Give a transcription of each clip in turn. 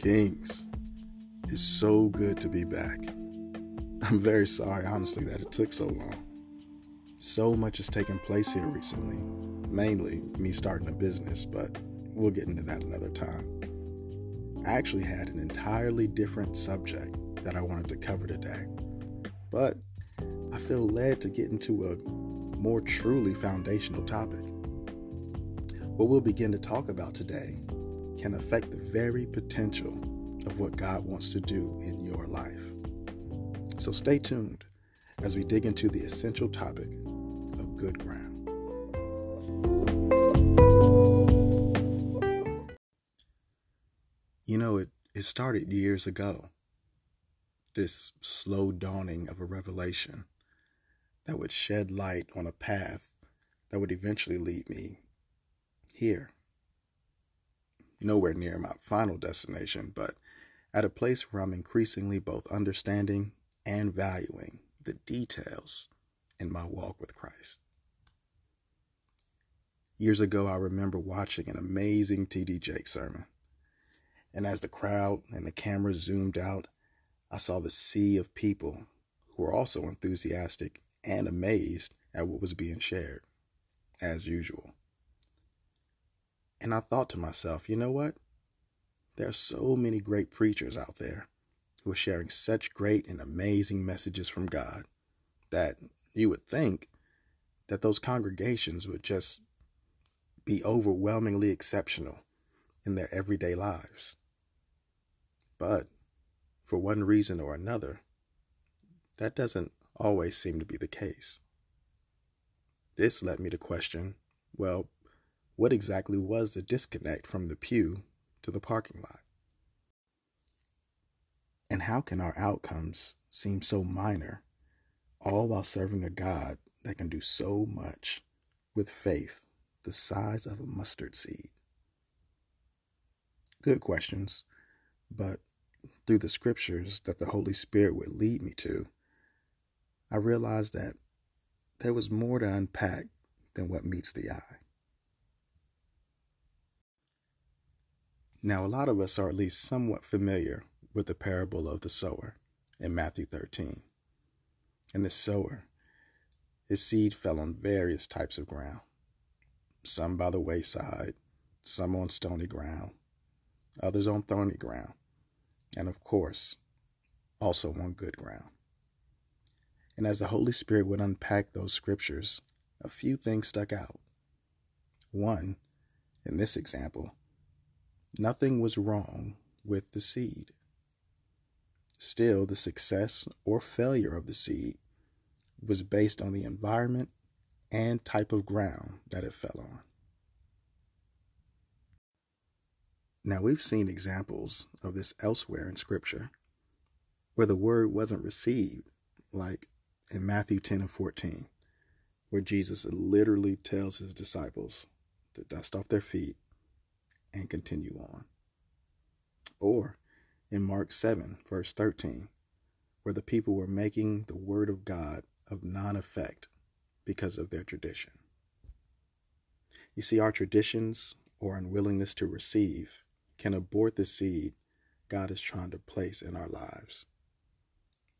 Kings. It's so good to be back. I'm very sorry, honestly, that it took so long. So much has taken place here recently, mainly me starting a business, but we'll get into that another time. I actually had an entirely different subject that I wanted to cover today, but I feel led to get into a more truly foundational topic. What we'll begin to talk about today can affect the very potential of what God wants to do in your life. So stay tuned as we dig into the essential topic of good ground. You know, it, it started years ago. This slow dawning of a revelation that would shed light on a path that would eventually lead me here nowhere near my final destination, but at a place where I'm increasingly both understanding and valuing the details in my walk with Christ. Years ago, I remember watching an amazing T.D. Jakes sermon. And as the crowd and the camera zoomed out, I saw the sea of people who were also enthusiastic and amazed at what was being shared, as usual. And I thought to myself, you know what? There are so many great preachers out there who are sharing such great and amazing messages from God that you would think that those congregations would just be overwhelmingly exceptional in their everyday lives. But for one reason or another, that doesn't always seem to be the case. This led me to question well, what exactly was the disconnect from the pew to the parking lot? And how can our outcomes seem so minor, all while serving a God that can do so much with faith the size of a mustard seed? Good questions, but through the scriptures that the Holy Spirit would lead me to, I realized that there was more to unpack than what meets the eye. Now, a lot of us are at least somewhat familiar with the parable of the sower in Matthew 13. And the sower, his seed fell on various types of ground, some by the wayside, some on stony ground, others on thorny ground, and of course, also on good ground. And as the Holy Spirit would unpack those scriptures, a few things stuck out. One, in this example, Nothing was wrong with the seed. Still, the success or failure of the seed was based on the environment and type of ground that it fell on. Now, we've seen examples of this elsewhere in Scripture where the word wasn't received, like in Matthew 10 and 14, where Jesus literally tells his disciples to dust off their feet and continue on. Or in Mark 7, verse 13, where the people were making the word of God of non effect because of their tradition. You see, our traditions or unwillingness to receive can abort the seed God is trying to place in our lives.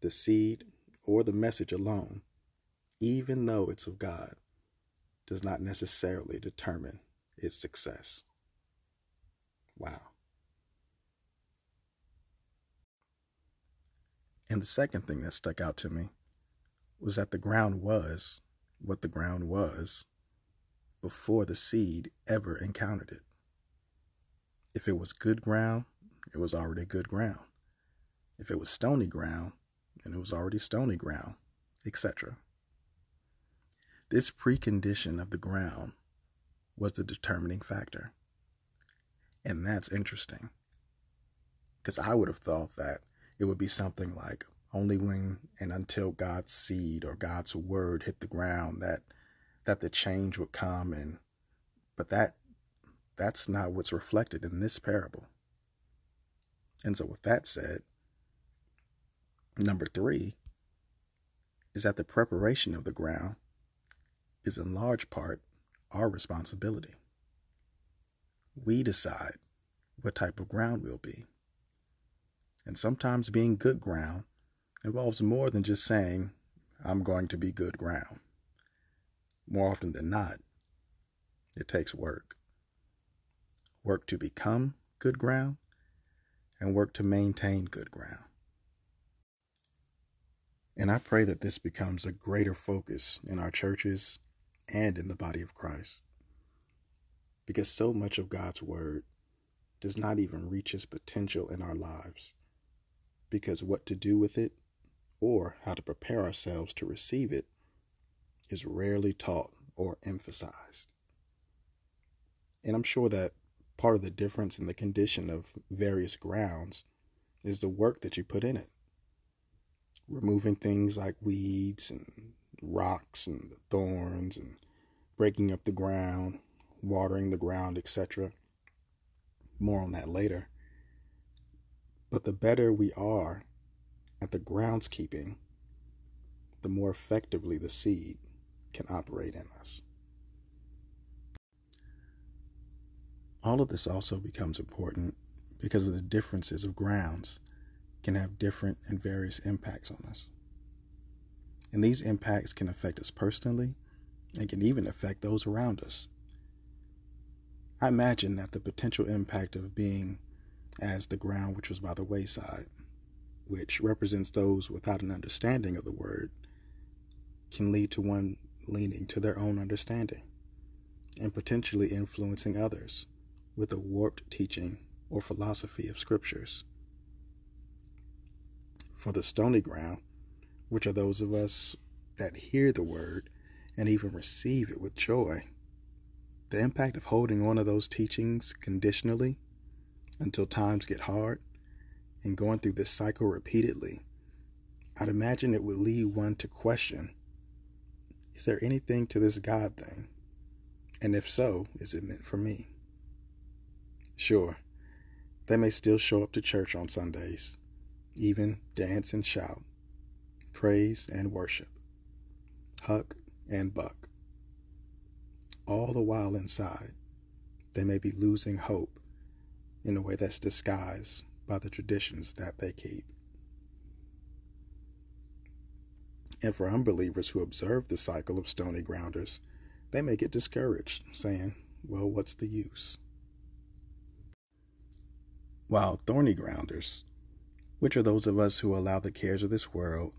The seed or the message alone, even though it's of God, does not necessarily determine its success. Wow. And the second thing that stuck out to me was that the ground was what the ground was before the seed ever encountered it. If it was good ground, it was already good ground. If it was stony ground, then it was already stony ground, etc. This precondition of the ground was the determining factor. And that's interesting. Because I would have thought that it would be something like only when and until God's seed or God's word hit the ground that that the change would come and but that that's not what's reflected in this parable. And so with that said, number 3 is that the preparation of the ground is in large part our responsibility we decide what type of ground we'll be. And sometimes being good ground involves more than just saying, I'm going to be good ground. More often than not, it takes work. Work to become good ground and work to maintain good ground. And I pray that this becomes a greater focus in our churches and in the body of Christ. Because so much of God's Word does not even reach its potential in our lives. Because what to do with it or how to prepare ourselves to receive it is rarely taught or emphasized. And I'm sure that part of the difference in the condition of various grounds is the work that you put in it. Removing things like weeds and rocks and thorns and breaking up the ground, watering the ground, etc. More on that later. But the better we are at the groundskeeping, the more effectively the seed can operate in us. All of this also becomes important because of the differences of grounds can have different and various impacts on us. And these impacts can affect us personally and can even affect those around us. I imagine that the potential impact of being as the ground which was by the wayside, which represents those without an understanding of the word, can lead to one leaning to their own understanding and potentially influencing others with a warped teaching or philosophy of scriptures. For the stony ground, which are those of us that hear the word and even receive it with joy, the impact of holding on to those teachings conditionally until times get hard and going through this cycle repeatedly, I'd imagine it would lead one to question is there anything to this God thing? And if so, is it meant for me? Sure, they may still show up to church on Sundays, even dance and shout, praise and worship, huck and buck. All the while inside, they may be losing hope in a way that's disguised by the traditions that they keep. And for unbelievers who observe the cycle of stony grounders, they may get discouraged, saying, Well, what's the use? While thorny grounders, which are those of us who allow the cares of this world,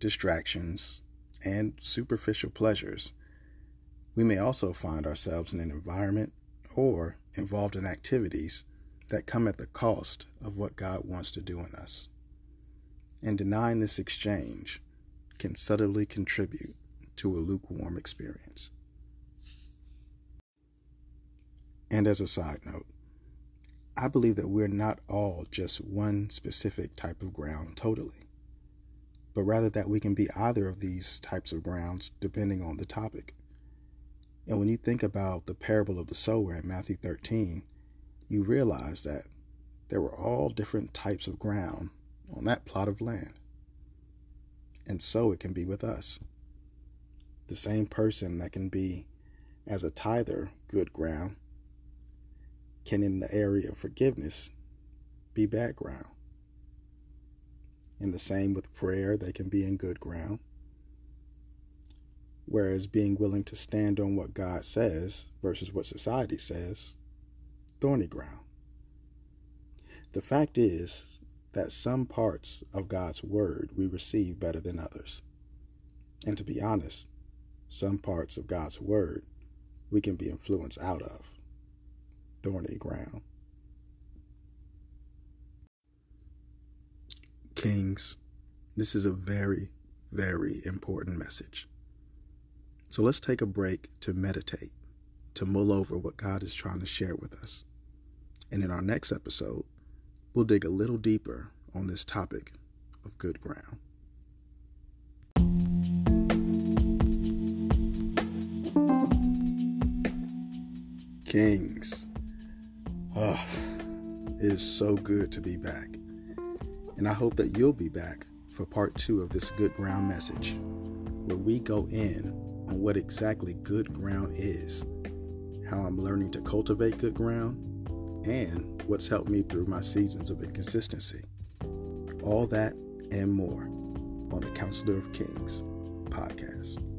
distractions, and superficial pleasures, we may also find ourselves in an environment or involved in activities that come at the cost of what God wants to do in us. And denying this exchange can subtly contribute to a lukewarm experience. And as a side note, I believe that we're not all just one specific type of ground totally, but rather that we can be either of these types of grounds depending on the topic. And when you think about the parable of the sower in Matthew 13, you realize that there were all different types of ground on that plot of land. And so it can be with us. The same person that can be, as a tither, good ground, can in the area of forgiveness be bad ground. And the same with prayer, they can be in good ground. Whereas being willing to stand on what God says versus what society says, thorny ground. The fact is that some parts of God's Word we receive better than others. And to be honest, some parts of God's Word we can be influenced out of. Thorny ground. Kings, this is a very, very important message. So let's take a break to meditate, to mull over what God is trying to share with us. And in our next episode, we'll dig a little deeper on this topic of good ground. Kings. Oh, it is so good to be back. And I hope that you'll be back for part two of this good ground message, where we go in on what exactly good ground is, how I'm learning to cultivate good ground, and what's helped me through my seasons of inconsistency. All that and more on the Counselor of Kings podcast.